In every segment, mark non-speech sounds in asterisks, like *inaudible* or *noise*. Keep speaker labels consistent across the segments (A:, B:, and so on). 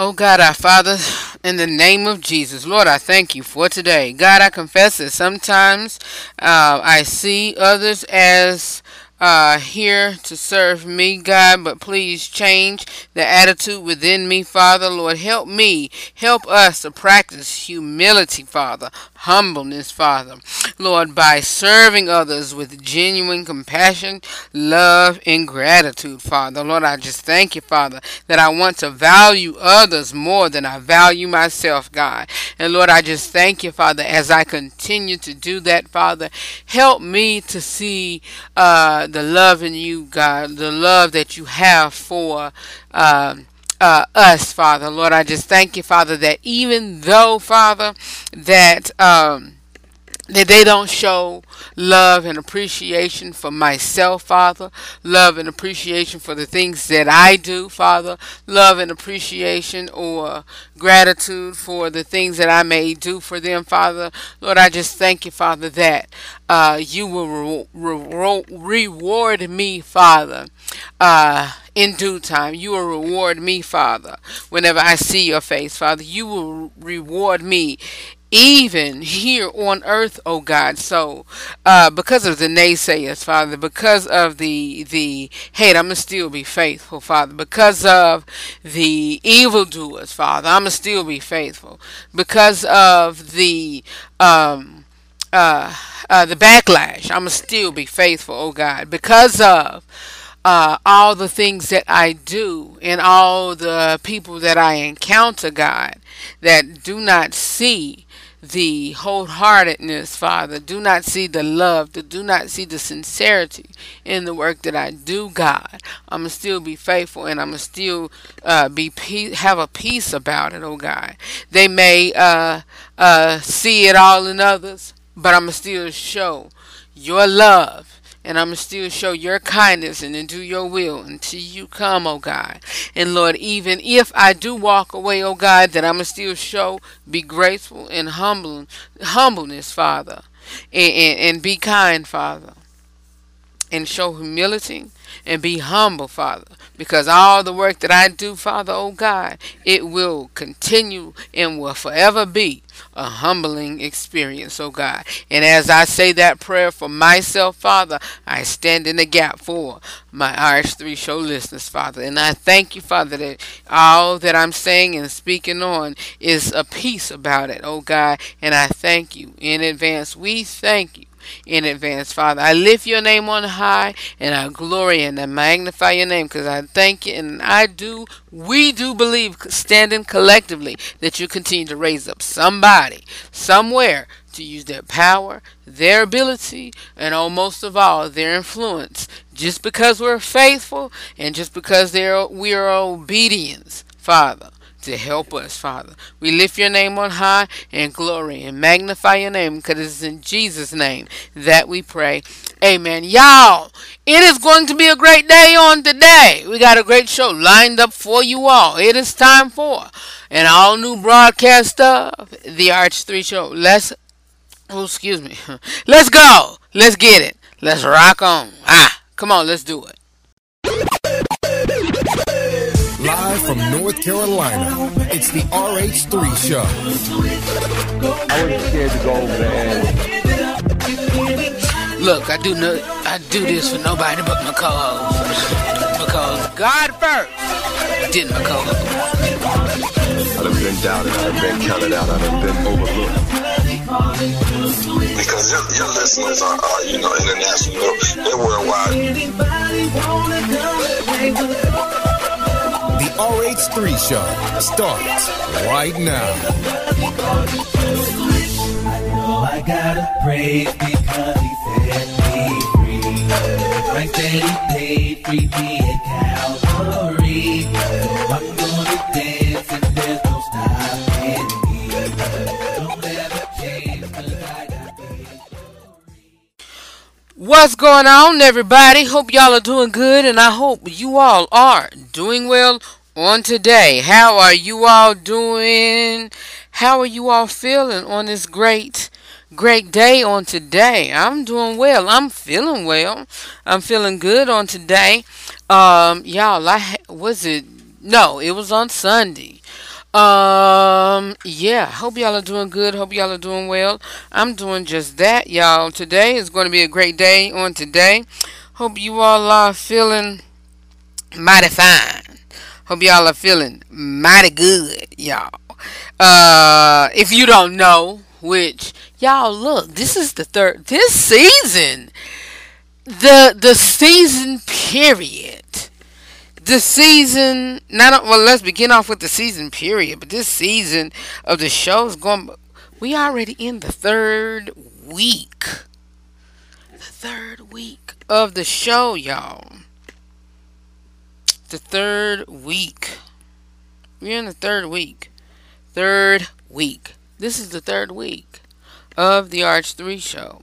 A: Oh God, our Father, in the name of Jesus, Lord, I thank you for today. God, I confess that sometimes uh, I see others as uh, here to serve me, God, but please change the attitude within me, Father. Lord, help me, help us to practice humility, Father, humbleness, Father. Lord, by serving others with genuine compassion, love, and gratitude, Father. Lord, I just thank you, Father, that I want to value others more than I value myself, God. And Lord, I just thank you, Father, as I continue to do that, Father. Help me to see uh, the love in you, God, the love that you have for uh, uh, us, Father. Lord, I just thank you, Father, that even though, Father, that. Um, that they don't show love and appreciation for myself, Father, love and appreciation for the things that I do, Father, love and appreciation or gratitude for the things that I may do for them, Father. Lord, I just thank you, Father, that uh, you will re- re- reward me, Father. Uh, in due time. You will reward me, Father, whenever I see your face, Father. You will reward me even here on earth, oh God. So, uh, because of the naysayers, Father, because of the the hate, I'm gonna still be faithful, Father. Because of the evildoers, Father, I'm gonna still be faithful. Because of the um uh, uh the backlash, I'm gonna still be faithful, oh God. Because of uh, all the things that I do and all the people that I encounter, God, that do not see the wholeheartedness, Father. Do not see the love, do not see the sincerity in the work that I do, God. I'm gonna still be faithful, and I'm gonna still uh, be have a peace about it, oh God. They may uh, uh, see it all in others, but I'm gonna still show your love and I'm still show your kindness and do your will until you come, oh God. And Lord, even if I do walk away, oh God, that I'm still show, be grateful and humble, humbleness, Father, and, and, and be kind, Father, and show humility and be humble, Father, because all the work that I do, Father, oh God, it will continue and will forever be a humbling experience, oh God. And as I say that prayer for myself, Father, I stand in the gap for my RH3 show listeners, Father. And I thank you, Father, that all that I'm saying and speaking on is a peace about it, oh God. And I thank you in advance. We thank you in advance, Father. I lift your name on high and I glory and I magnify your name because I thank you and I do, we do believe, standing collectively, that you continue to raise up somebody, somewhere, to use their power, their ability, and oh, almost of all, their influence. Just because we're faithful and just because we are obedient, Father to help us, Father. We lift your name on high and glory and magnify your name because it's in Jesus' name that we pray. Amen. Y'all, it is going to be a great day on today. We got a great show lined up for you all. It is time for an all new broadcast of the RH3 Show. Let's, oh, excuse me. *laughs* Let's go. Let's get it. Let's rock on. Ah, come on, let's do it.
B: From North Carolina, it's the RH3 Show.
C: I wasn't scared to go over there.
A: Look, I do no, I do this for nobody but my co-host. Because God first did my co-host.
C: I done been doubted, I done been counted out, I done been overlooked.
D: Because your, your listeners are, are, you know, international, they're worldwide.
B: The RH3 Show starts right now.
E: I gotta because he set me free. Right that he paid free me at Calvary.
A: What's going on, everybody? Hope y'all are doing good, and I hope you all are doing well on today. How are you all doing? How are you all feeling on this great, great day on today? I'm doing well. I'm feeling well. I'm feeling good on today. Um, y'all, I was it? No, it was on Sunday. Um, yeah, hope y'all are doing good. Hope y'all are doing well. I'm doing just that, y'all. Today is going to be a great day on today. Hope you all are feeling mighty fine. Hope y'all are feeling mighty good, y'all. Uh, if you don't know, which y'all look, this is the third this season. The the season period the season not well let's begin off with the season period but this season of the show is going we already in the third week. The third week of the show y'all. The third week. We're in the third week. Third week. This is the third week of the RH3 show.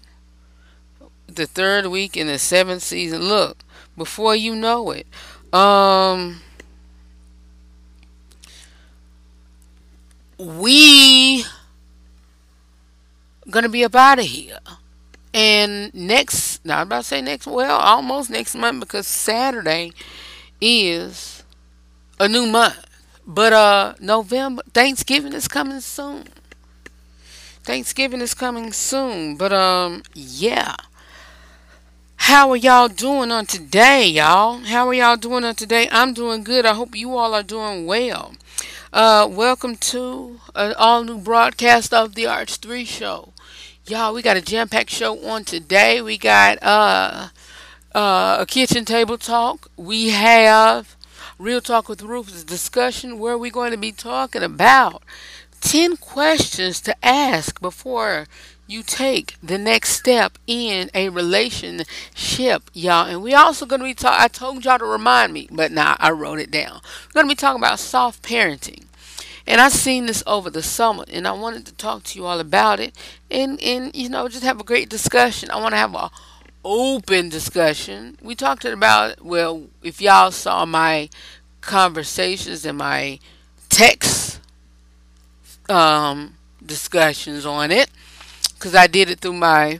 A: The third week in the seventh season. Look before you know it um, we gonna be up out of here. And next, now I'm about to say next, well, almost next month because Saturday is a new month. But uh, November, Thanksgiving is coming soon. Thanksgiving is coming soon. But um, yeah. How are y'all doing on today, y'all? How are y'all doing on today? I'm doing good. I hope you all are doing well. Uh, welcome to an all new broadcast of the RH3 show. Y'all, we got a jam packed show on today. We got uh, uh, a kitchen table talk. We have Real Talk with Rufus discussion where we're going to be talking about 10 questions to ask before you take the next step in a relationship, y'all. And we also going to be talking, I told y'all to remind me, but now nah, I wrote it down. We're going to be talking about soft parenting. And I seen this over the summer, and I wanted to talk to you all about it, and and you know just have a great discussion. I want to have a open discussion. We talked about well, if y'all saw my conversations and my text um, discussions on it, because I did it through my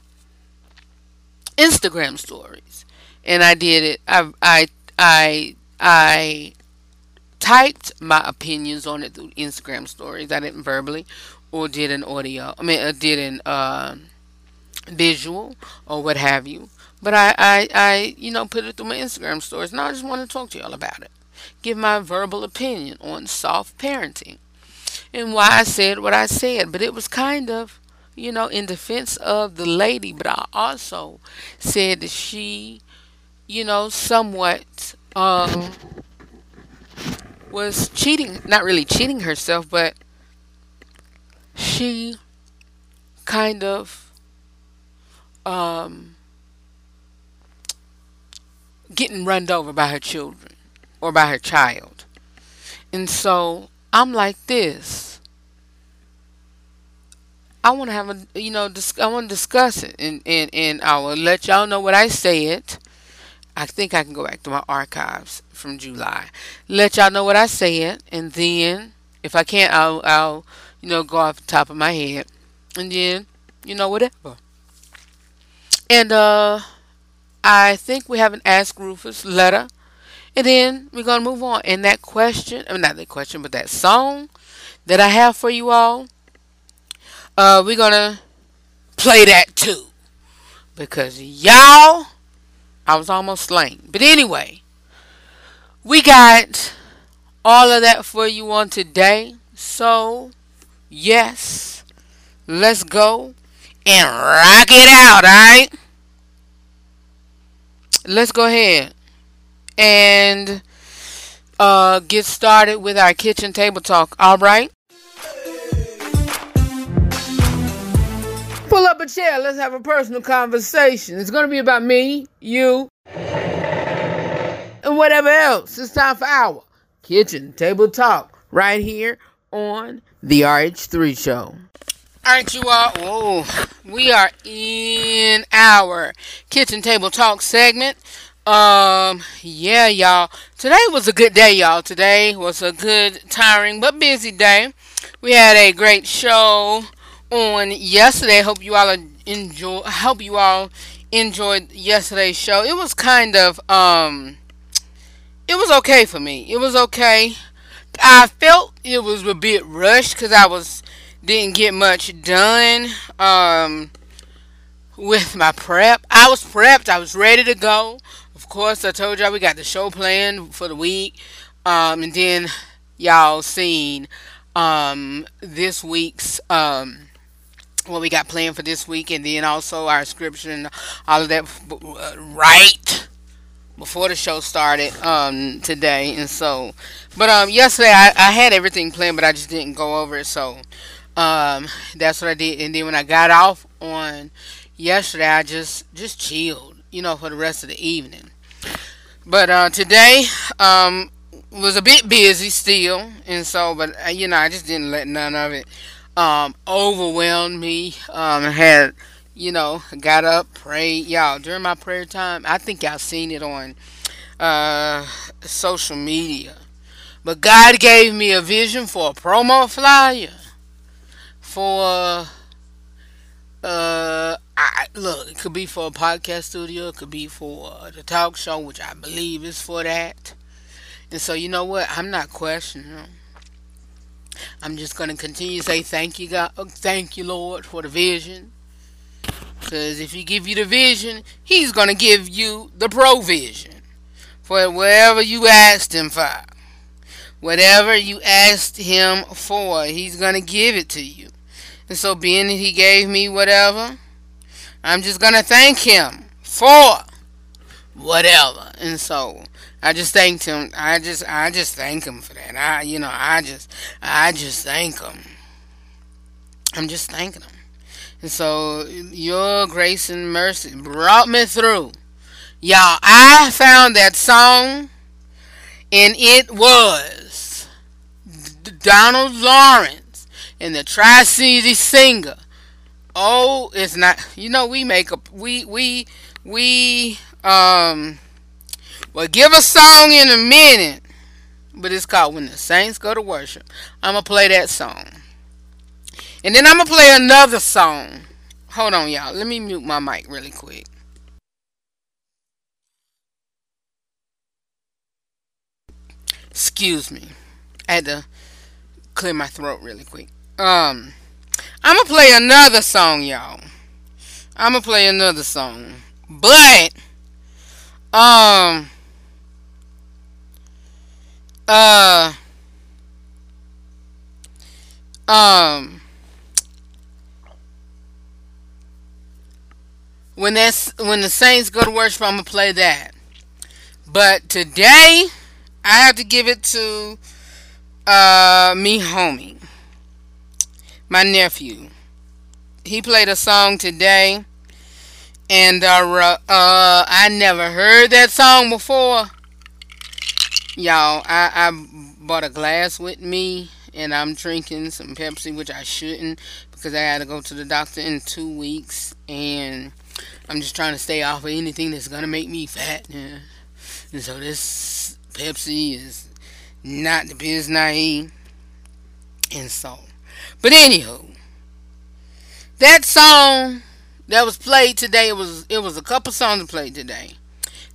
A: Instagram stories, and I did it. I I I I typed my opinions on it through Instagram stories. I didn't verbally or did an audio. I mean, I did an uh, visual or what have you. But I, I, I, you know, put it through my Instagram stories. And I just want to talk to y'all about it. Give my verbal opinion on soft parenting and why I said what I said. But it was kind of you know, in defense of the lady, but I also said that she, you know, somewhat um, was cheating, not really cheating herself, but she kind of um, getting run over by her children or by her child. And so I'm like this I want to have a you know dis- I want to discuss it and and and I will let y'all know what I said. I think I can go back to my archives from July. Let y'all know what I said, and then if I can't, I'll I'll you know go off the top of my head, and then you know whatever. And uh, I think we have an Ask Rufus letter, and then we're gonna move on. And that question, I mean not that question, but that song that I have for you all uh, we're gonna play that too. Because y'all, I was almost slain. But anyway, we got all of that for you on today. So, yes, let's go and rock it out, alright? Let's go ahead and uh, get started with our kitchen table talk, alright? Pull a chair. Let's have a personal conversation. It's going to be about me, you, and whatever else. It's time for our kitchen table talk right here on the RH3 show. Aren't you all? Whoa. We are in our kitchen table talk segment. Um, yeah, y'all. Today was a good day, y'all. Today was a good, tiring, but busy day. We had a great show on yesterday. Hope you all enjoy. Hope you all enjoyed yesterday's show. It was kind of um, it was okay for me. It was okay. I felt it was a bit rushed because I was didn't get much done um, with my prep. I was prepped. I was ready to go. Of course, I told y'all we got the show planned for the week, um, and then y'all seen um, this week's um, what we got planned for this week, and then also our scripture and all of that uh, right before the show started um, today. And so, but um, yesterday I, I had everything planned, but I just didn't go over it. So um, that's what I did. And then when I got off on yesterday, I just just chilled, you know, for the rest of the evening. But uh, today um, was a bit busy still, and so, but uh, you know, I just didn't let none of it um, overwhelmed me. Um, had you know, got up, prayed, y'all during my prayer time. I think y'all seen it on uh, social media. But God gave me a vision for a promo flyer for uh I look, it could be for a podcast studio, it could be for the talk show, which I believe is for that. And so you know what? I'm not questioning. I'm just going to continue to say thank you, God. Uh, thank you, Lord, for the vision. Because if He give you the vision, He's going to give you the provision for whatever you asked Him for. Whatever you asked Him for, He's going to give it to you. And so, being that He gave me whatever, I'm just going to thank Him for whatever. And so, I just thanked him. I just I just thank him for that. I you know, I just I just thank him. I'm just thanking him. And so your grace and mercy brought me through. Y'all, I found that song and it was Donald Lawrence and the Tri-City Singer. Oh, it's not you know we make a we we we um well, give a song in a minute, but it's called When the Saints Go to Worship. I'm going to play that song. And then I'm going to play another song. Hold on, y'all. Let me mute my mic really quick. Excuse me. I had to clear my throat really quick. Um, I'm going to play another song, y'all. I'm going to play another song. But, um, uh um when that's when the Saints go to worship, I'm gonna play that. But today, I have to give it to uh me homie, my nephew. He played a song today, and uh, uh I never heard that song before y'all I, I bought a glass with me and I'm drinking some Pepsi which I shouldn't because I had to go to the doctor in two weeks and I'm just trying to stay off of anything that's gonna make me fat yeah. *laughs* and so this Pepsi is not the biz naive and so but anywho that song that was played today it was it was a couple songs played today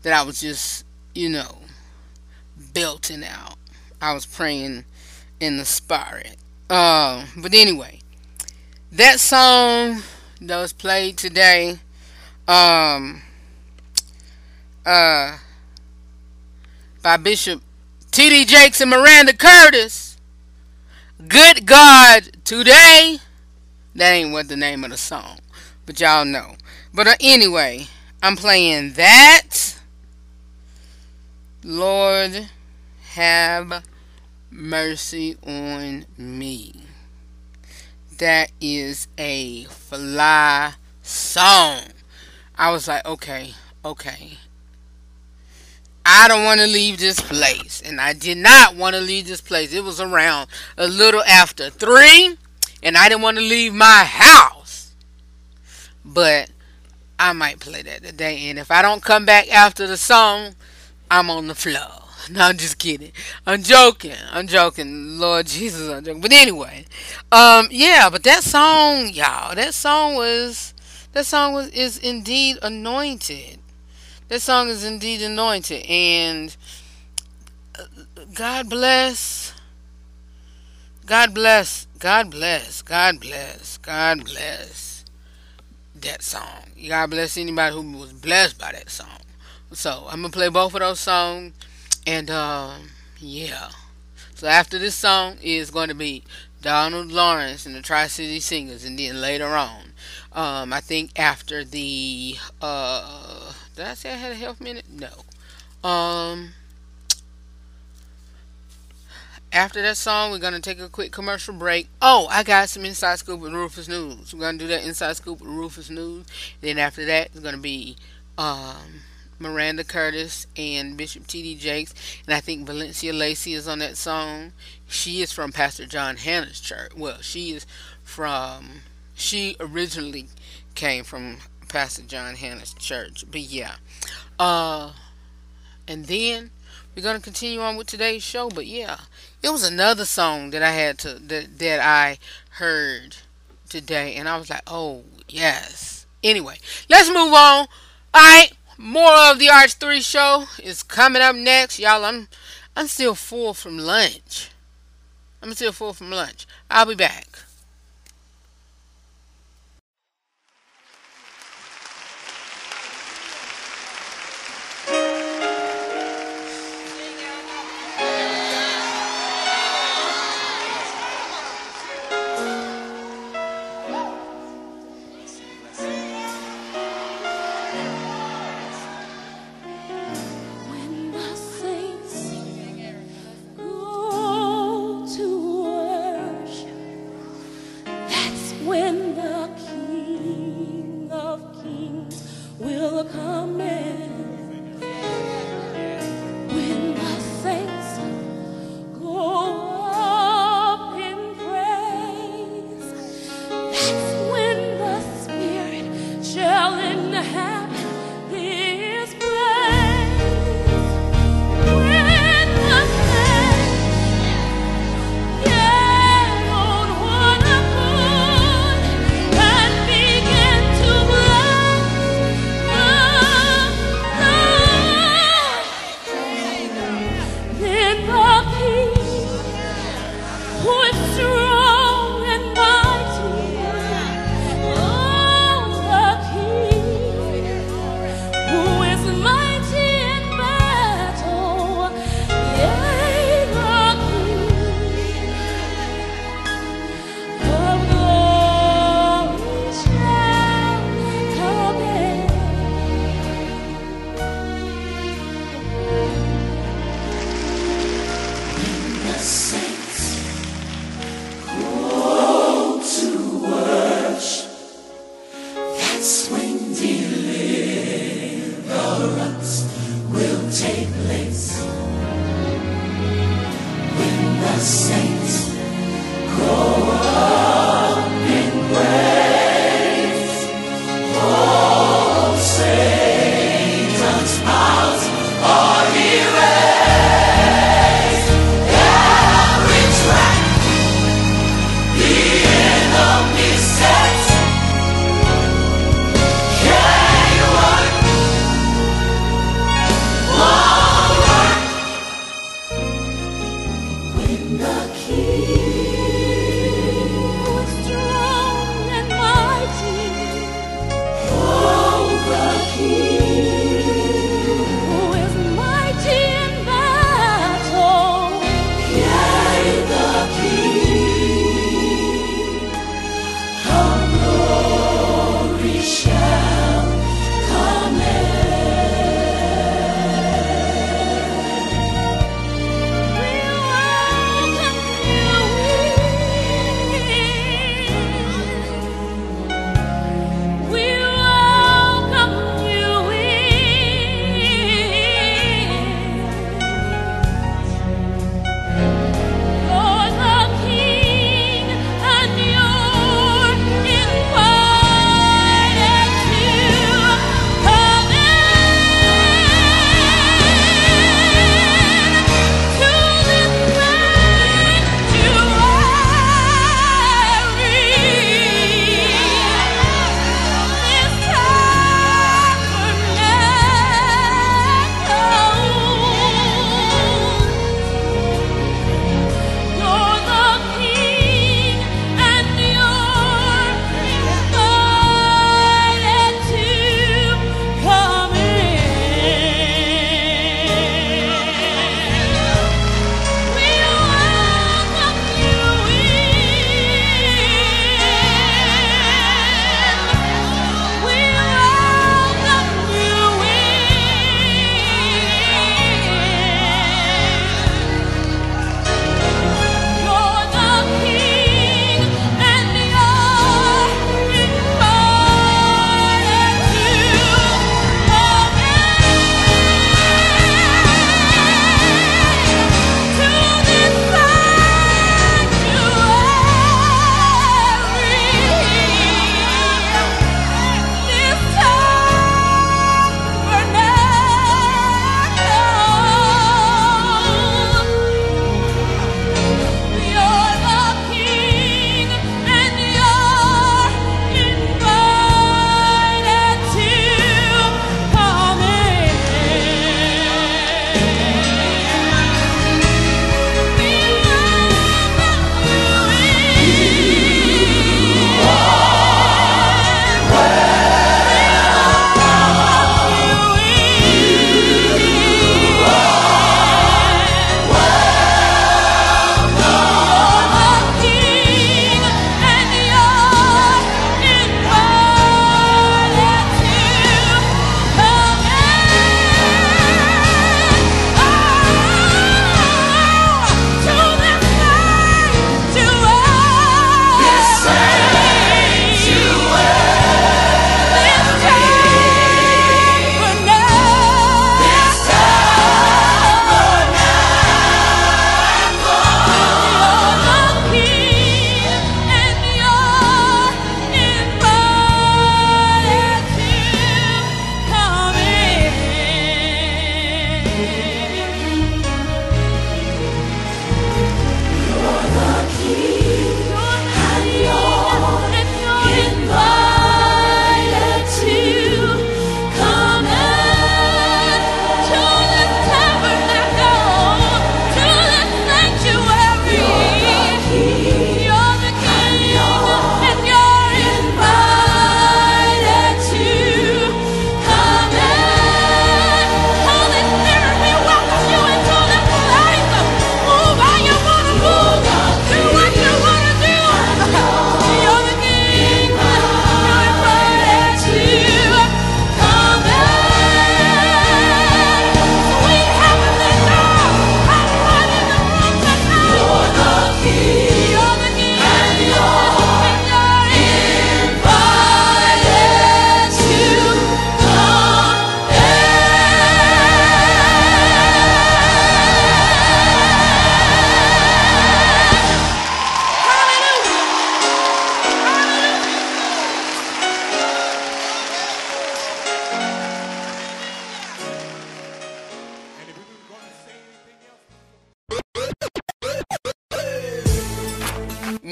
A: that I was just you know belting out. I was praying in the spirit. Uh, but anyway, that song that was played today, um, uh, by Bishop T.D. Jakes and Miranda Curtis. Good God, today. That ain't what the name of the song, but y'all know. But uh, anyway, I'm playing that. Lord have mercy on me. That is a fly song. I was like, okay, okay. I don't want to leave this place. And I did not want to leave this place. It was around a little after 3. And I didn't want to leave my house. But I might play that today. And if I don't come back after the song, I'm on the floor. *laughs* No, I'm just kidding. I'm joking. I'm joking. Lord Jesus, I'm joking. But anyway, um, yeah. But that song, y'all, that song was, that song was is indeed anointed. That song is indeed anointed, and uh, God bless God bless. God bless. God bless. God bless that song. God bless anybody who was blessed by that song. So I'm gonna play both of those songs, and um, yeah. So after this song is going to be Donald Lawrence and the Tri City Singers, and then later on, um, I think after the uh, did I say I had a health minute? No. Um, after that song, we're gonna take a quick commercial break. Oh, I got some inside scoop with Rufus News. We're gonna do that inside scoop with Rufus News. Then after that, it's gonna be um, Miranda Curtis and Bishop T.D. Jakes, and I think Valencia Lacey is on that song. She is from Pastor John Hannah's church. Well, she is from. She originally came from Pastor John Hannah's church, but yeah. Uh, and then we're gonna continue on with today's show. But yeah, it was another song that I had to that that I heard today, and I was like, oh yes. Anyway, let's move on. All right, more of the RH3 show is coming up next, y'all. I'm I'm still full from lunch. I'm still full from lunch. I'll be back.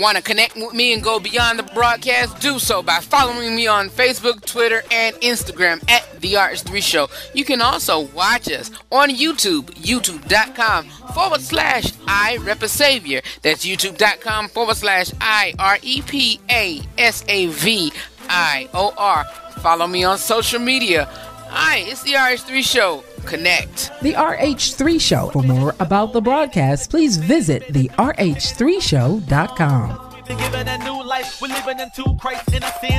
A: Want to connect with me and go beyond the broadcast? Do so by following me on Facebook, Twitter, and Instagram at The RH3 Show. You can also watch us on YouTube, youtube.com forward slash I Rep a Savior. That's youtube.com forward slash I R E P A S A V I O R. Follow me on social media. Hi, it's The RH3 Show. Connect.
F: The RH3 Show. For more about the broadcast, please visit therh3show.com.
G: Been given a new life. We're living into Christ in our sins.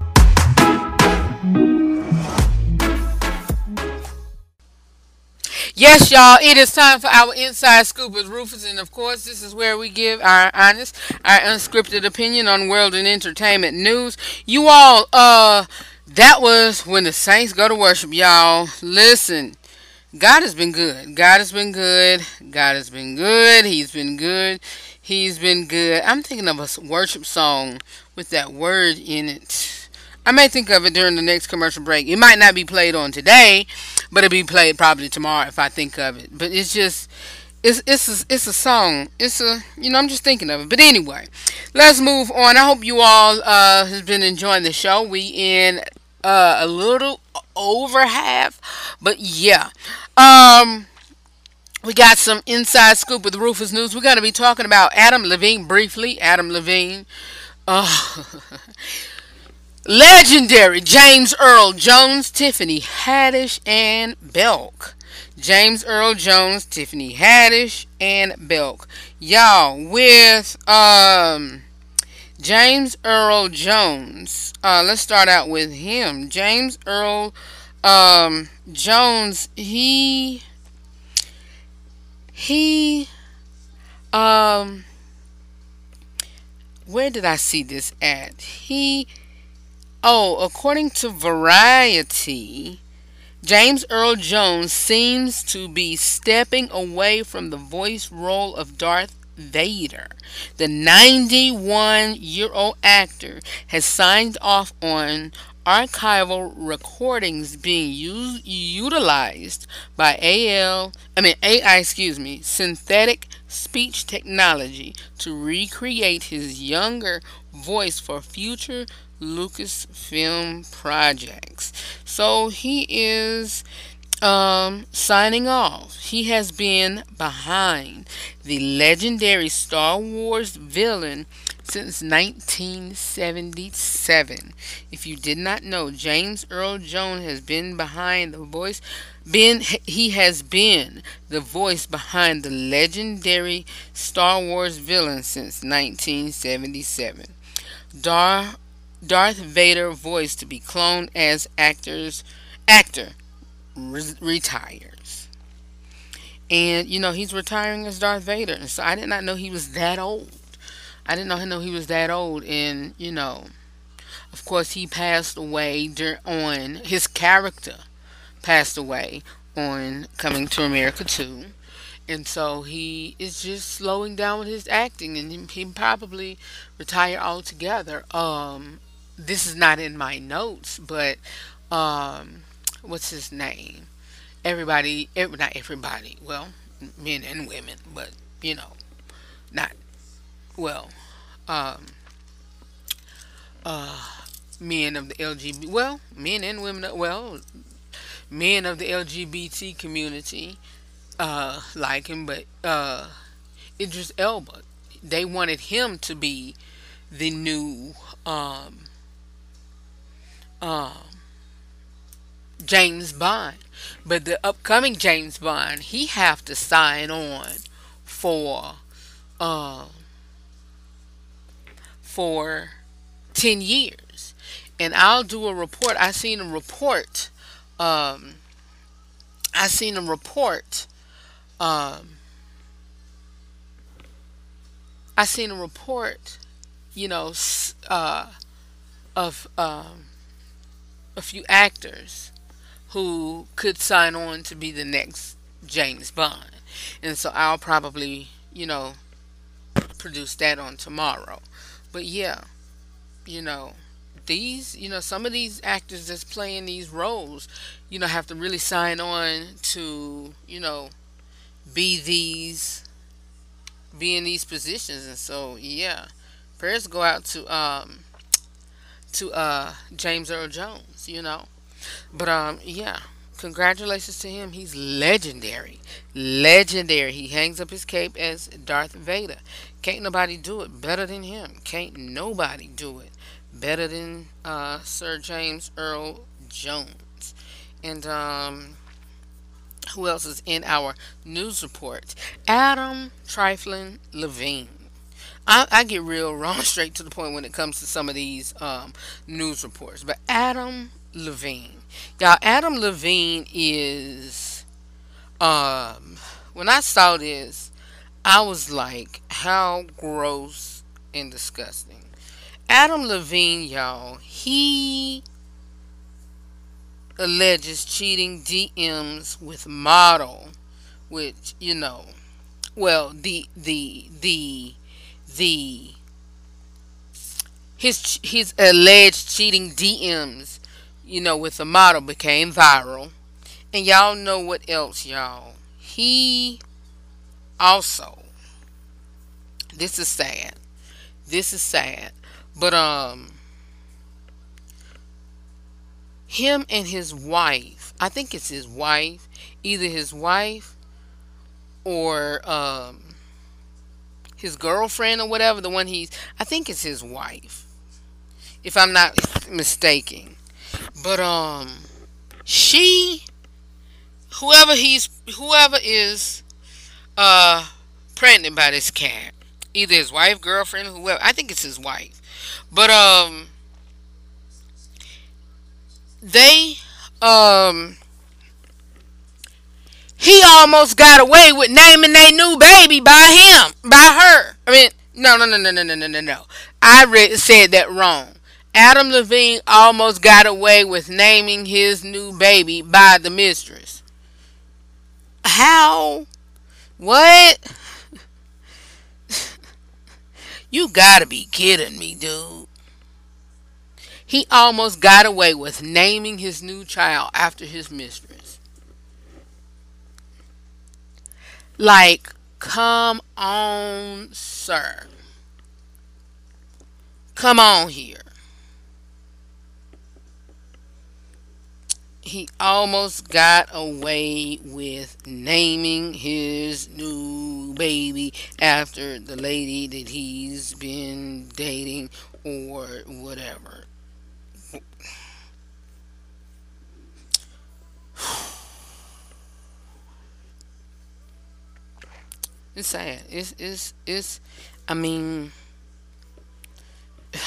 A: Yes, y'all, it is time for our Inside Scoop with Rufus, and of course, this is where we give our honest, our unscripted opinion on world and entertainment news. You all, uh, that was when the saints go to worship, y'all. Listen, God has been good. God has been good. God has been good. He's been good. He's been good. I'm thinking of a worship song with that word in it. I may think of it during the next commercial break. It might not be played on today, but it'll be played probably tomorrow if I think of it. But it's just it's it's a, it's a song. It's a you know I'm just thinking of it. But anyway, let's move on. I hope you all uh has been enjoying the show. We in uh a little over half, but yeah. Um we got some inside scoop with Rufus News. We're going to be talking about Adam Levine briefly. Adam Levine. Uh, *laughs* legendary James Earl Jones, Tiffany Haddish, and Belk. James Earl Jones, Tiffany Haddish, and Belk. Y'all, with um James Earl Jones. Uh let's start out with him. James Earl um Jones, he he um where did I see this at? He Oh, according to Variety, James Earl Jones seems to be stepping away from the voice role of Darth Vader. The 91 year old actor has signed off on archival recordings being used, utilized by AL, I mean AI, excuse me, synthetic speech technology to recreate his younger voice for future Lucasfilm projects. So he is um, signing off. He has been behind the legendary Star Wars villain since 1977. If you did not know, James Earl Jones has been behind the voice. Been he has been the voice behind the legendary Star Wars villain since 1977. Dar Darth Vader voice to be cloned as actors actor re- retires. And you know he's retiring as Darth Vader, and so I did not know he was that old. I didn't know he was that old, and you know, of course he passed away dur- on his character passed away on Coming to America 2. And so he is just slowing down with his acting and he, he probably retire altogether. Um this is not in my notes, but um what's his name? Everybody every, not everybody, well, men and women, but you know, not well, um uh men of the LGBT well, men and women well, men of the LGBT community uh, like him, but uh, Idris Elba, they wanted him to be the new um, um, James Bond, but the upcoming James Bond, he have to sign on for uh, for ten years, and I'll do a report. I seen a report. Um, I seen a report um, I seen a report, you know, uh, of um, a few actors who could sign on to be the next James Bond. And so I'll probably, you know, produce that on tomorrow. But yeah, you know, these, you know, some of these actors that's playing these roles, you know, have to really sign on to, you know, be these be in these positions and so yeah. Prayers go out to um to uh James Earl Jones, you know. But um yeah, congratulations to him. He's legendary. Legendary. He hangs up his cape as Darth Vader. Can't nobody do it better than him. Can't nobody do it better than uh, Sir James Earl Jones. And um, who else is in our news report? Adam Triflin Levine. I, I, get real *laughs* wrong straight to the point when it comes to some of these um, news reports. But Adam Levine. Y'all, Adam Levine is. Um, when I saw this, I was like, how gross and disgusting. Adam Levine, y'all, he alleges cheating DMs with model, which you know, well, the the the the his his alleged cheating DMs, you know, with a model became viral, and y'all know what else, y'all. He also, this is sad. This is sad but um him and his wife, I think it's his wife, either his wife or um his girlfriend or whatever, the one he's I think it's his wife. If I'm not *laughs* mistaken. But um she whoever he's whoever is uh pregnant by this cat either his wife girlfriend whoever i think it's his wife but um they um he almost got away with naming their new baby by him, by her. I mean, no, no, no, no, no, no, no, no, no. I read said that wrong. Adam Levine almost got away with naming his new baby by the mistress. How? What? *laughs* You gotta be kidding me, dude. He almost got away with naming his new child after his mistress. Like, come on, sir. Come on here. he almost got away with naming his new baby after the lady that he's been dating or whatever. It's sad. It's it's it's I mean *sighs*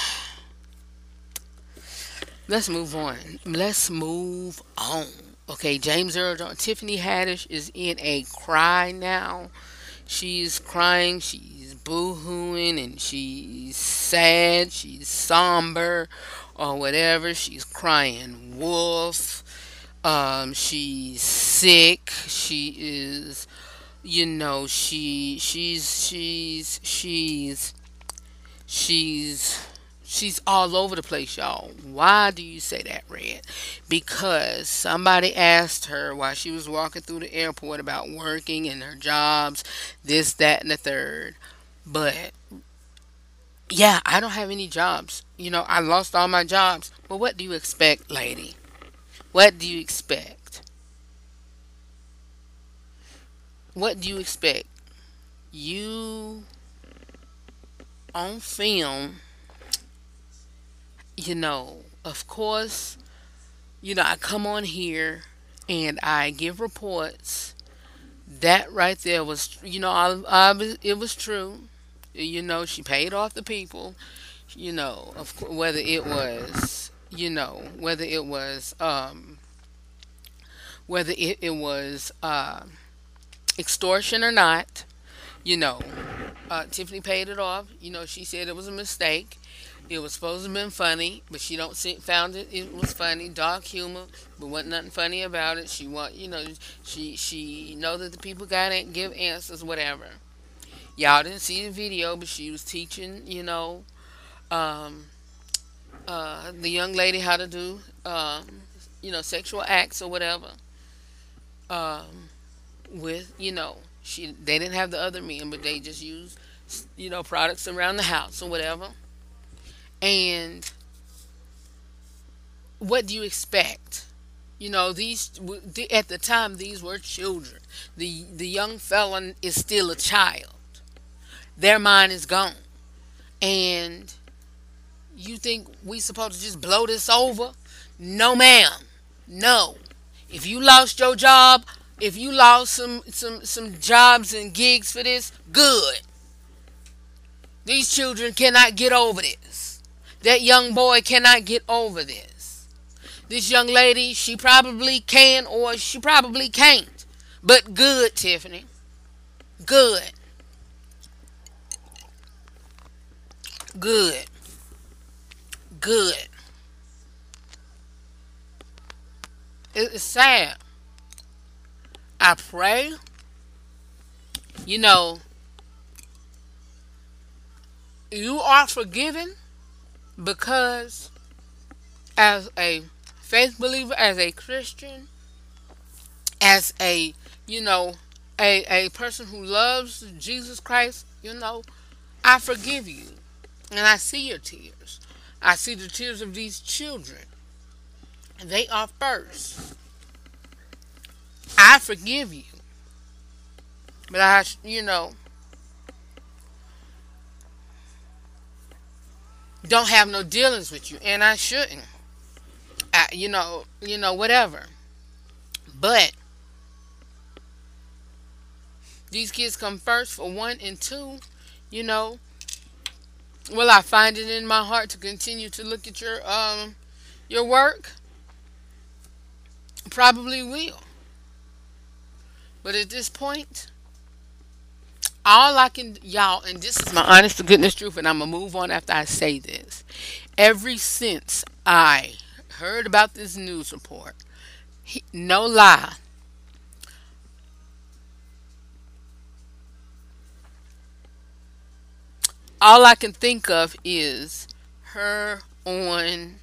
A: let's move on. Let's move on. Okay, James Earl Jones. Tiffany Haddish is in a cry now. She's crying. She's boo-hooing and she's sad. She's somber or whatever. She's crying wolf. Um, she's sick. She is, you know, she she's she's she's she's She's all over the place, y'all. Why do you say that, Red? Because somebody asked her while she was walking through the airport about working and her jobs, this, that, and the third. But yeah, I don't have any jobs. You know, I lost all my jobs. But what do you expect, lady? What do you expect? What do you expect? You on film you know, of course, you know, I come on here and I give reports. That right there was, you know, I, I, it was true. You know, she paid off the people. You know, of whether it was, you know, whether it was, um, whether it, it was uh, extortion or not. You know, uh, Tiffany paid it off. You know, she said it was a mistake It was supposed to have been funny, but she don't see, found it. It was funny, dark humor, but wasn't nothing funny about it. She want, you know, she she know that the people gotta give answers, whatever. Y'all didn't see the video, but she was teaching, you know, um, uh, the young lady how to do, um, you know, sexual acts or whatever. Um, with, you know, she they didn't have the other men, but they just used, you know, products around the house or whatever. And what do you expect? You know, these at the time these were children. The the young felon is still a child. Their mind is gone. And you think we supposed to just blow this over? No, ma'am. No. If you lost your job, if you lost some some some jobs and gigs for this, good. These children cannot get over this. That young boy cannot get over this. This young lady, she probably can or she probably can't. But good, Tiffany. Good. Good. Good. It's sad. I pray, you know, you are forgiven because as a faith believer, as a Christian, as a, you know, a, a person who loves Jesus Christ, you know, I forgive you. And I see your tears. I see the tears of these children. They are first. I forgive you. But I, you know, don't have no dealings with you, and I shouldn't. I, you know, you know, whatever. But these kids come first for one and two. You know, will I find it in my heart to continue to look at your um your work? Probably will. But at this point, all I can, y'all, and this is my honest to goodness truth, and I'm going to move on after I say this. Every since I heard about this news report, he, no lie, all I can think of is her on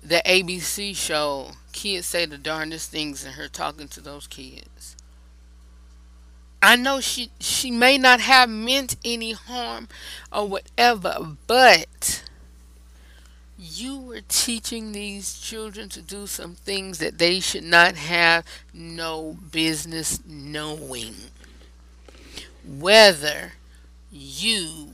A: the ABC show, Kids Say the Darndest Things, and her talking to those kids. I know she she may not have meant any harm or whatever, but you were teaching these children to do some things that they should not have no business knowing. Whether you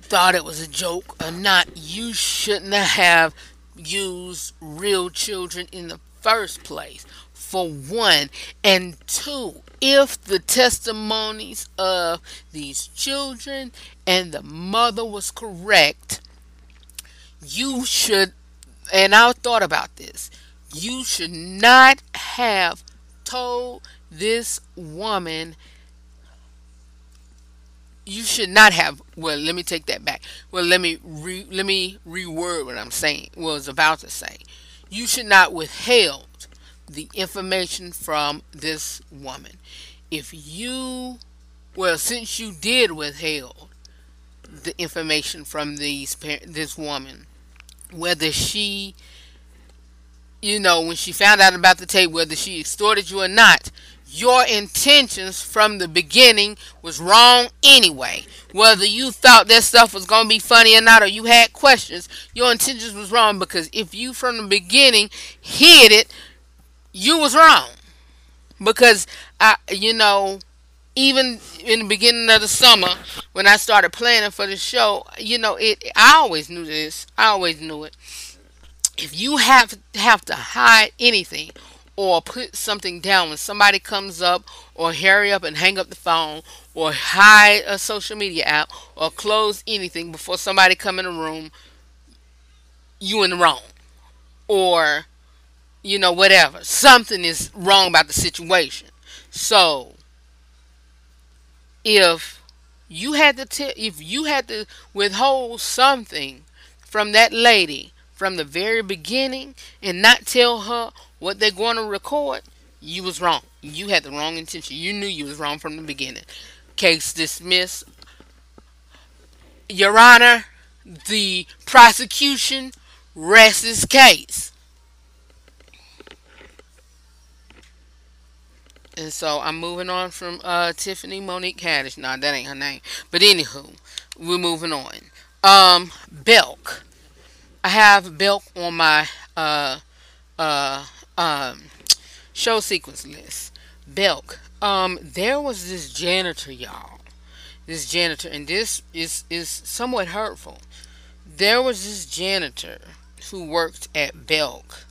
A: thought it was a joke or not, you shouldn't have used real children in the first place for one. And two, if the testimonies of these children and the mother was correct, you should, and I thought about this, you should not have told this woman you should not have well let me take that back. Well let me re, let me reword what i'm saying was about to say. You should not withheld the information from this woman. If you, well, since you did withheld the information from these this woman, whether she, you know, when she found out about the tape, whether she extorted you or not, your intentions from the beginning was wrong anyway. Whether you thought that stuff was going to be funny or not, or you had questions, your intentions was wrong because if you from the beginning hid it, you was wrong because I, you know, even in the beginning of the summer when I started planning for the show, you know, it. I always knew this. I always knew it. If you have have to hide anything or put something down when somebody comes up or hurry up and hang up the phone or hide a social media app or close anything before somebody come in the room you in the wrong or you know, whatever. Something is wrong about the situation. So, if You had to tell if you had to withhold something from that lady from the very beginning and not tell her what they're going to record, you was wrong. You had the wrong intention. You knew you was wrong from the beginning. Case dismissed. Your Honor, the prosecution rests its case. And so I'm moving on from uh, Tiffany Monique Haddish. Nah, that ain't her name. But anywho, we're moving on. Um, Belk. I have Belk on my uh uh um show sequence list. Belk. Um, there was this janitor, y'all. This janitor, and this is is somewhat hurtful. There was this janitor who worked at Belk,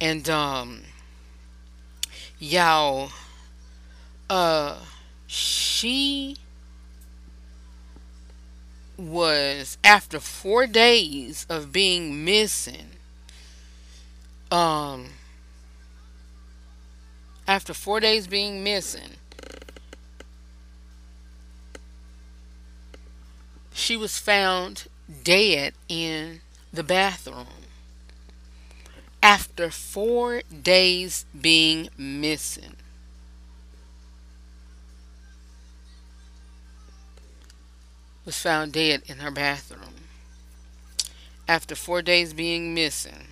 A: and um, y'all, uh, she was after four days of being missing. Um, after four days being missing, she was found dead in the bathroom. After four days being missing. Was found dead in her bathroom. After four days being missing.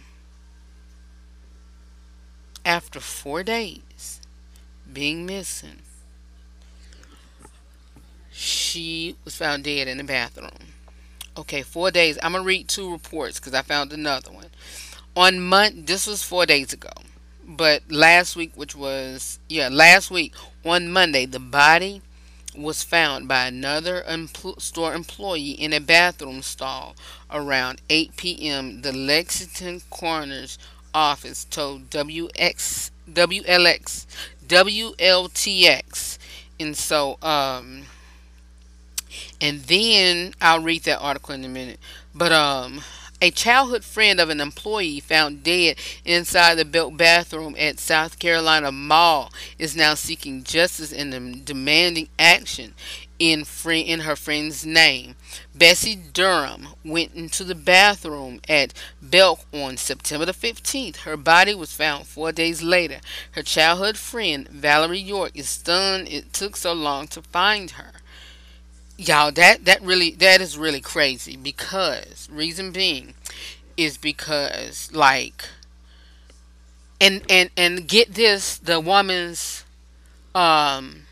A: After four days being missing. She was found dead in the bathroom. Okay, four days. I'm gonna read two reports because I found another one. On month, this was four days ago, but last week, which was yeah, last week on Monday, the body was found by another empl- store employee in a bathroom stall around 8 p.m. The Lexington coroner's office told WX WLX WLTX, and so um and then I'll read that article in a minute. But um, a childhood friend of an employee found dead inside the Belk bathroom at South Carolina Mall is now seeking justice and demanding action in friend, in her friend's name. Bessie Durham went into the bathroom at Belk on September the 15th. Her body was found four days later. Her childhood friend, Valerie York, is stunned it took so long to find her y'all that that really that is really crazy because reason being is because like and and and get this the woman's um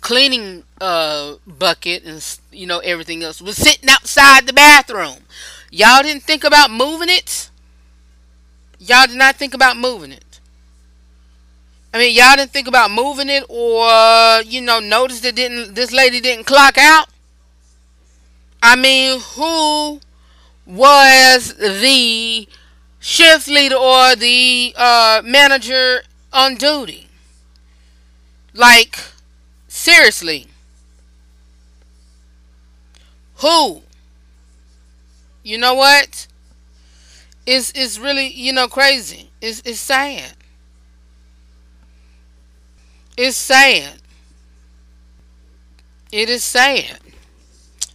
A: cleaning uh bucket and you know everything else was sitting outside the bathroom. Y'all didn't think about moving it? Y'all did not think about moving it. I mean, y'all didn't think about moving it, or you know, notice that didn't this lady didn't clock out. I mean, who was the shift leader or the uh, manager on duty? Like, seriously. Who? You know what? It's, it's really, you know, crazy. It's, it's sad. It's sad. It is sad.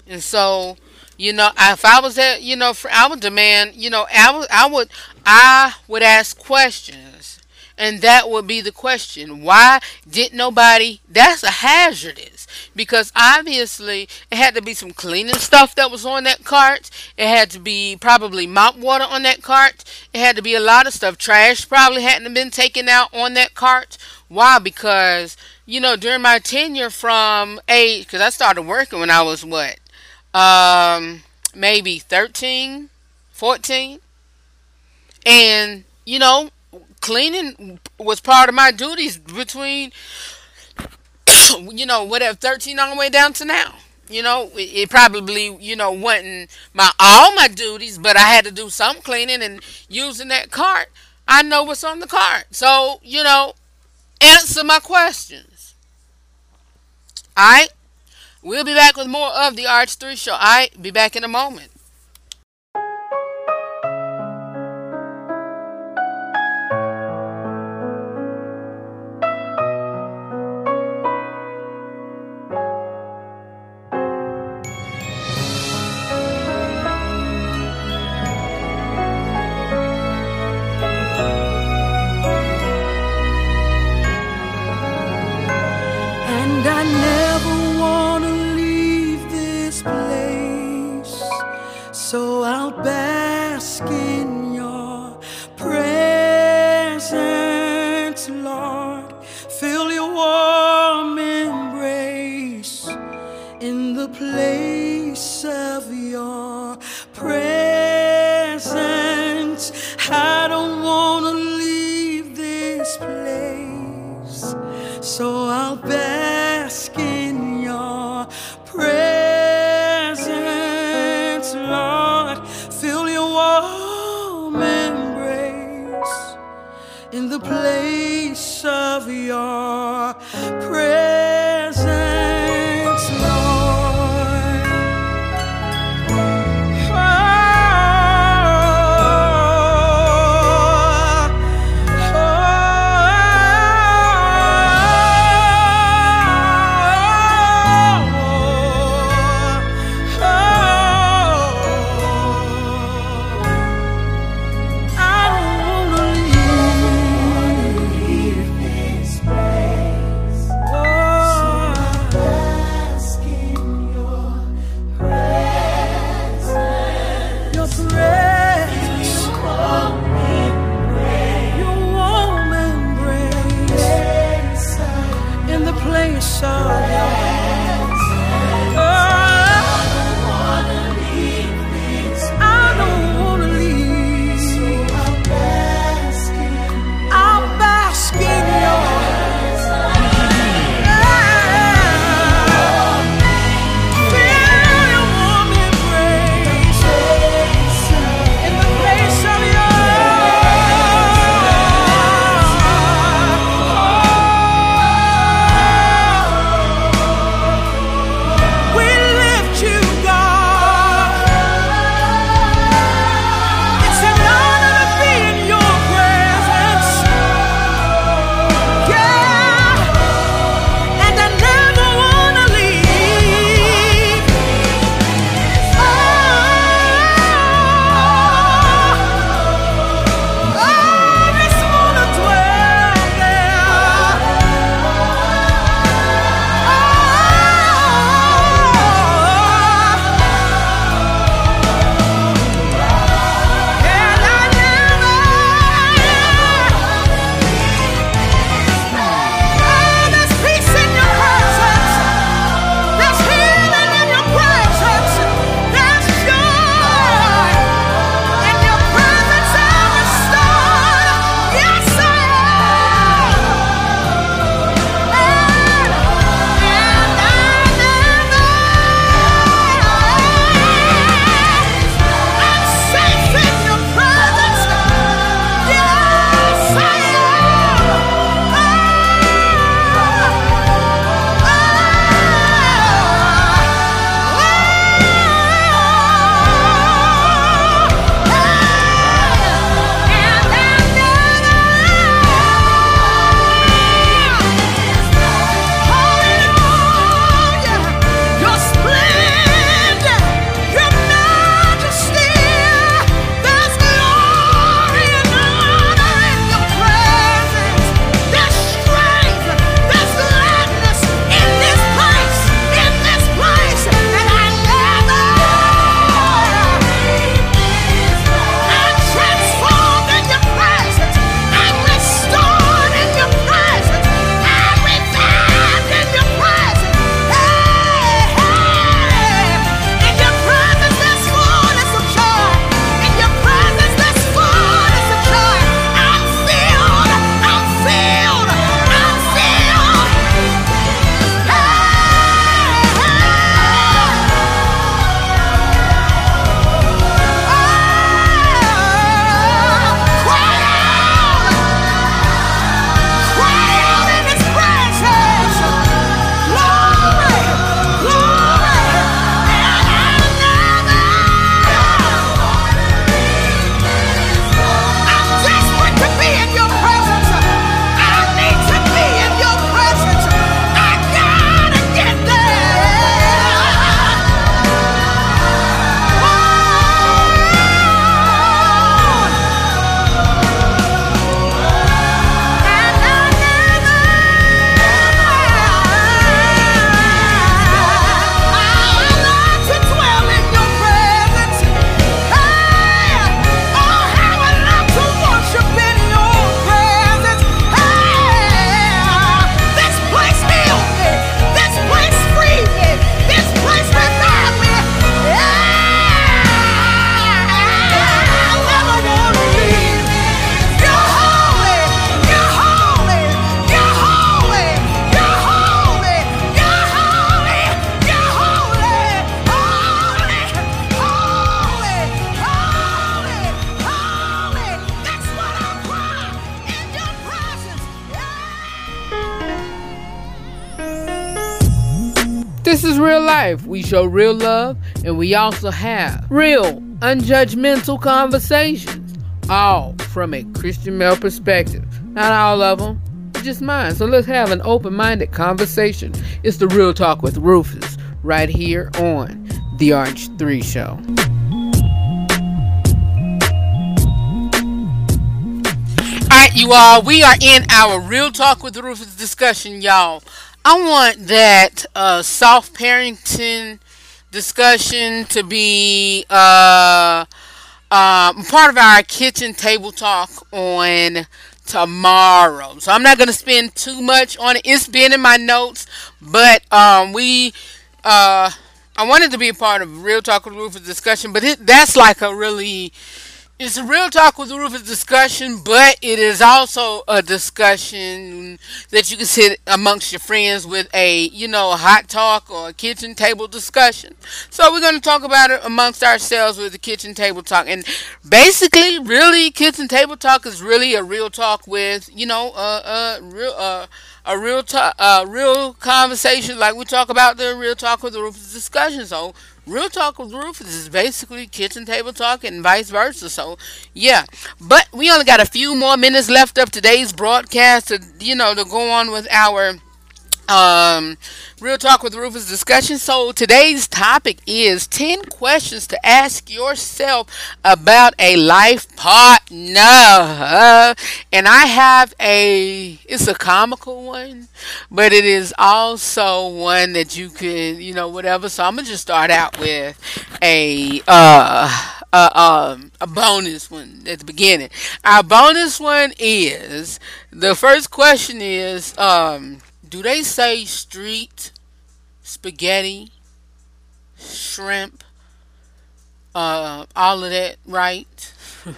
A: And so, you know, if I was at, you know, I would demand, you know, I would, I would, I would ask questions, and that would be the question: Why didn't nobody? That's a hazardous because obviously it had to be some cleaning stuff that was on that cart. It had to be probably mop water on that cart. It had to be a lot of stuff. Trash probably hadn't been taken out on that cart. Why? Because you know, during my tenure from age, because I started working when I was what um, maybe 13, 14. And, you know, cleaning was part of my duties between, *sniffs* you know, whatever, 13 all the way down to now. You know, it, probably, you know, wasn't my all my duties, but I had to do some cleaning and using that cart. I know what's on the cart. So, you know, answer my questions. All right? We'll be back with more of the RH3 Show. I be back in a moment. Show real love and we also have real, unjudgmental conversations, all from a Christian male perspective. Not all of them, just mine. So let's have an open minded conversation. It's the Real Talk with Rufus right here on The Arch 3 Show. Alright, you all, we are in our Real Talk with Rufus discussion, y'all. I want that uh, soft parenting discussion to be uh, uh, part of our kitchen table talk on tomorrow. So I'm not going to spend too much on it. It's been in my notes, but um, we. Uh, I wanted to be a part of Real Talk with Rufus discussion, but it, that's like a really it's a real talk with the Rufus discussion, but it is also a discussion that you can sit amongst your friends with a, you know, a hot talk or a kitchen table discussion. So we're going to talk about it amongst ourselves with the kitchen table talk. And basically, really, kitchen table talk is really a real talk with, you know, a, a real, uh, a real a real conversation like we talk about the real talk with the Rufus discussion. So Real Talk with Rufus is basically kitchen table talk and vice versa. So, yeah. But we only got a few more minutes left of today's broadcast to, you know, to go on with our um, Real Talk with Rufus discussion. So today's topic is 10 questions to ask yourself about a life partner. And I have a, it's a comical one, but it is also one that you can, you know, whatever. So I'm going to just start out with a, uh, uh, um, a bonus one at the beginning. Our bonus one is, the first question is, um, do they say street spaghetti, shrimp, uh, all of that right? *laughs*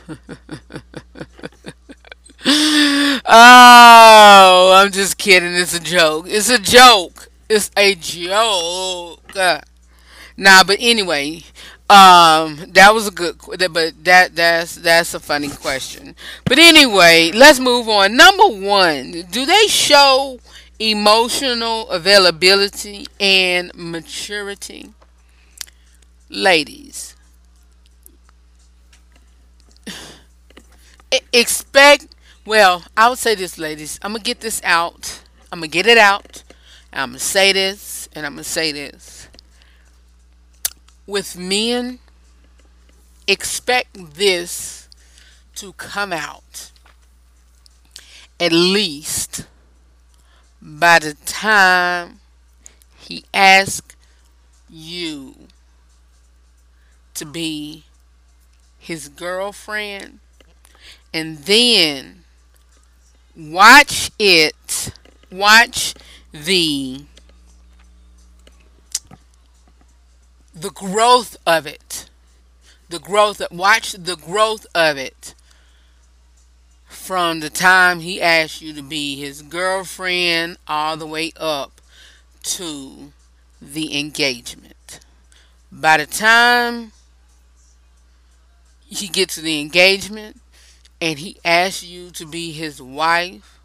A: oh, I'm just kidding. It's a joke. It's a joke. It's a joke. Uh, nah, but anyway, um, that was a good, but that that's that's a funny question. But anyway, let's move on. Number one, do they show emotional availability and maturity. Ladies, expect, well, I would say this, ladies. I'm going to get this out. I'm going to get it out. I'm going to say this, and I'm going to say this. With men, expect this to come out at least by the time he asks you to be his girlfriend and then watch it watch the the growth of it the growth of, watch the growth of it from the time he asked you to be his girlfriend all the way up to the engagement. By the time he gets to the engagement and he asks you to be his wife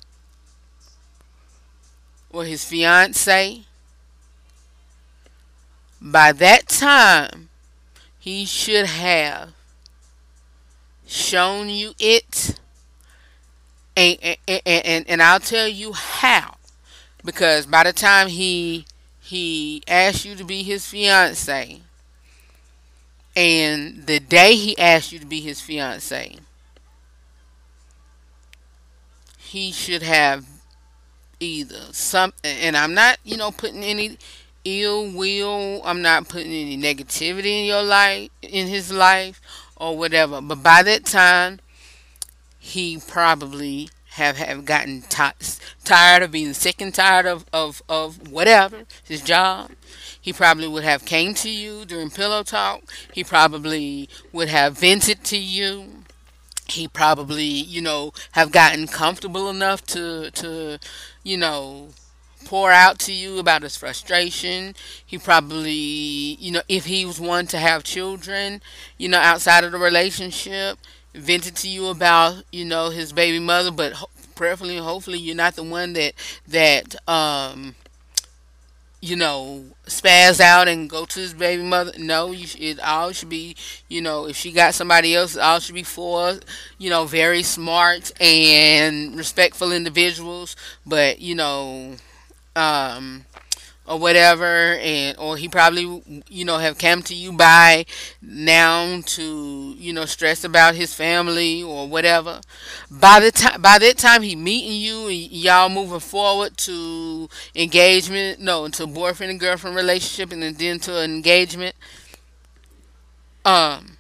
A: or his fiance, by that time he should have shown you it and, and, and, and I'll tell you how. Because by the time he he asked you to be his fiance, and the day he asked you to be his fiance, he should have either some and I'm not, you know, putting any ill will, I'm not putting any negativity in your life in his life or whatever. But by that time he probably have, have gotten t- tired of being sick and tired of, of, of whatever, his job. He probably would have came to you during pillow talk. He probably would have vented to you. He probably, you know, have gotten comfortable enough to, to, you know, pour out to you about his frustration. He probably, you know, if he was one to have children, you know, outside of the relationship, vented to you about you know his baby mother, but ho- prayerfully and hopefully you're not the one that that um you know, spaz out and go to his baby mother. No, you should, it all should be, you know, if she got somebody else, it all should be for, you know, very smart and respectful individuals. But you know, um, or whatever and or he probably you know have come to you by now to you know stress about his family or whatever. By the time by that time he meeting you and y'all moving forward to engagement no to boyfriend and girlfriend relationship and then to engagement. Um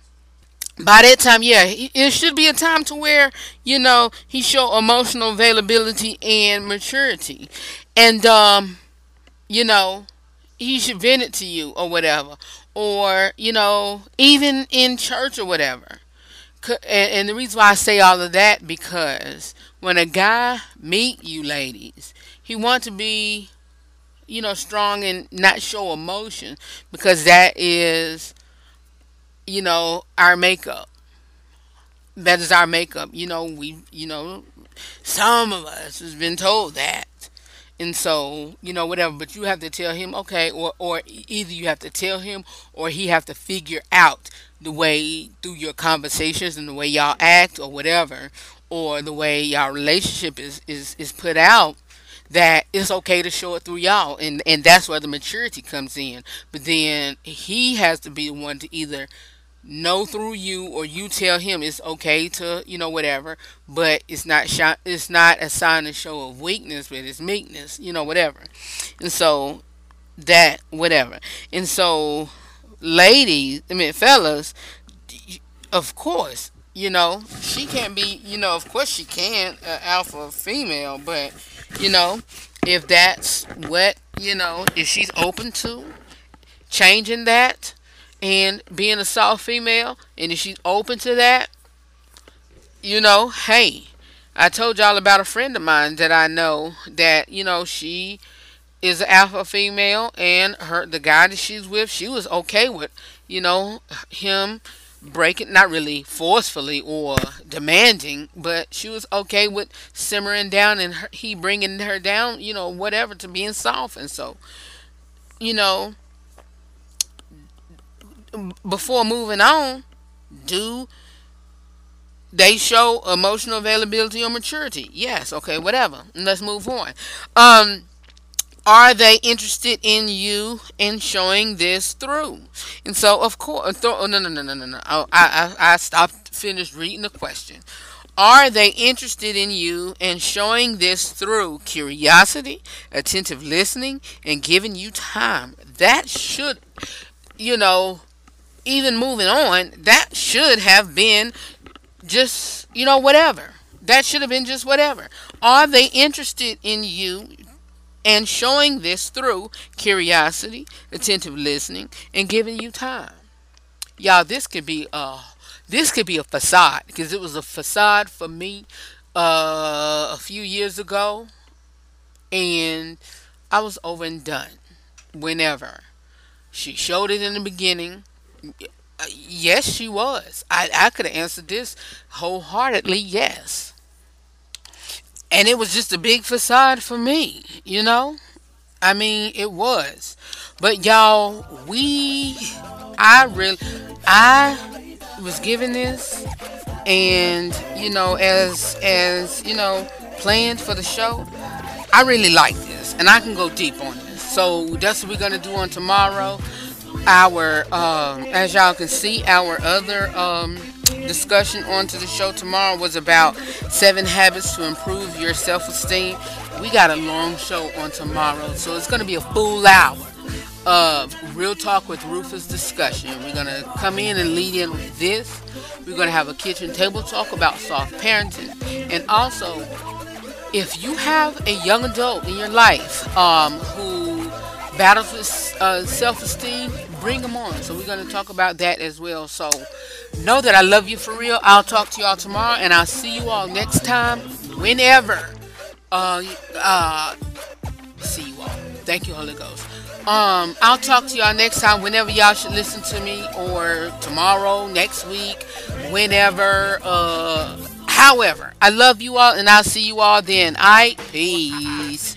A: by that time yeah it should be a time to where you know he show emotional availability and maturity. And um you know, he should vent it to you or whatever. Or, you know, even in church or whatever. And, the reason why I say all of that because when a guy meet you ladies, he want to be, you know, strong and not show emotion because that is, you know, our makeup. That is our makeup. You know, we, you know, some of us has been told that and so you know whatever but you have to tell him okay or or either you have to tell him or he have to figure out the way through your conversations and the way y'all act or whatever or the way y'all relationship is is is put out that it's okay to show it through y'all. And and that's where the maturity comes in. But then he has to be the one to either know through you or you tell him it's okay to you know whatever but it's not it's not a sign of show of weakness but it's meekness you know whatever. And so that whatever. And so ladies i mean fellas of course you know she can't be you know of course she can uh, alpha female but you know if that's what you know if she's open to changing that and being a soft female, and if she's open to that, you know, hey, I told y'all about a friend of mine that I know that, you know, she is an alpha female and her the guy that she's with, she was okay with, you know, him breaking not really forcefully or demanding, but she was okay with simmering down and her, he bringing her down, you know, whatever to being soft. And so, you know, before moving on, do they show emotional availability or maturity? Yes. Okay. Whatever. Let's move on. Um, are they interested in you in showing this through? And so, of course, th- oh, no, no, no, no, no, no. Oh, I, I, I stopped, finished reading the question. Are they interested in you and showing this through curiosity, attentive listening, and giving you time? That should, you know, even moving on, that should have been just, you know, whatever. That should have been just whatever. Are they interested in you and showing this through curiosity, attentive listening, and giving you time? Y'all, this could be a this could be a facade because it was a facade for me uh, a few years ago, and I was over and done. Whenever she showed it in the beginning, yes, she was. I, I could have answered this wholeheartedly, yes. And it was just a big facade for me, you know? I mean, it was. But y'all, we, I really, I was given this, and you know, as as you know, planned for the show, I really like this, and I can go deep on this. So that's what we're gonna do on tomorrow our um, as y'all can see our other um, discussion onto the show tomorrow was about seven habits to improve your self-esteem. We got a long show on tomorrow so it's going to be a full hour of real talk with rufus discussion. We're going to come in and lead in with this. We're going to have a kitchen table talk about soft parenting. And also if you have a young adult in your life um, who battles with uh, self-esteem bring them on. So we're going to talk about that as well. So know that I love you for real. I'll talk to y'all tomorrow, and I'll see you all next time, whenever. Uh, uh, see you all. Thank you, Holy Ghost. Um, I'll talk to y'all next time, whenever y'all should listen to me, or tomorrow, next week, whenever. Uh, however, I love you all, and I'll see you all then. I peace.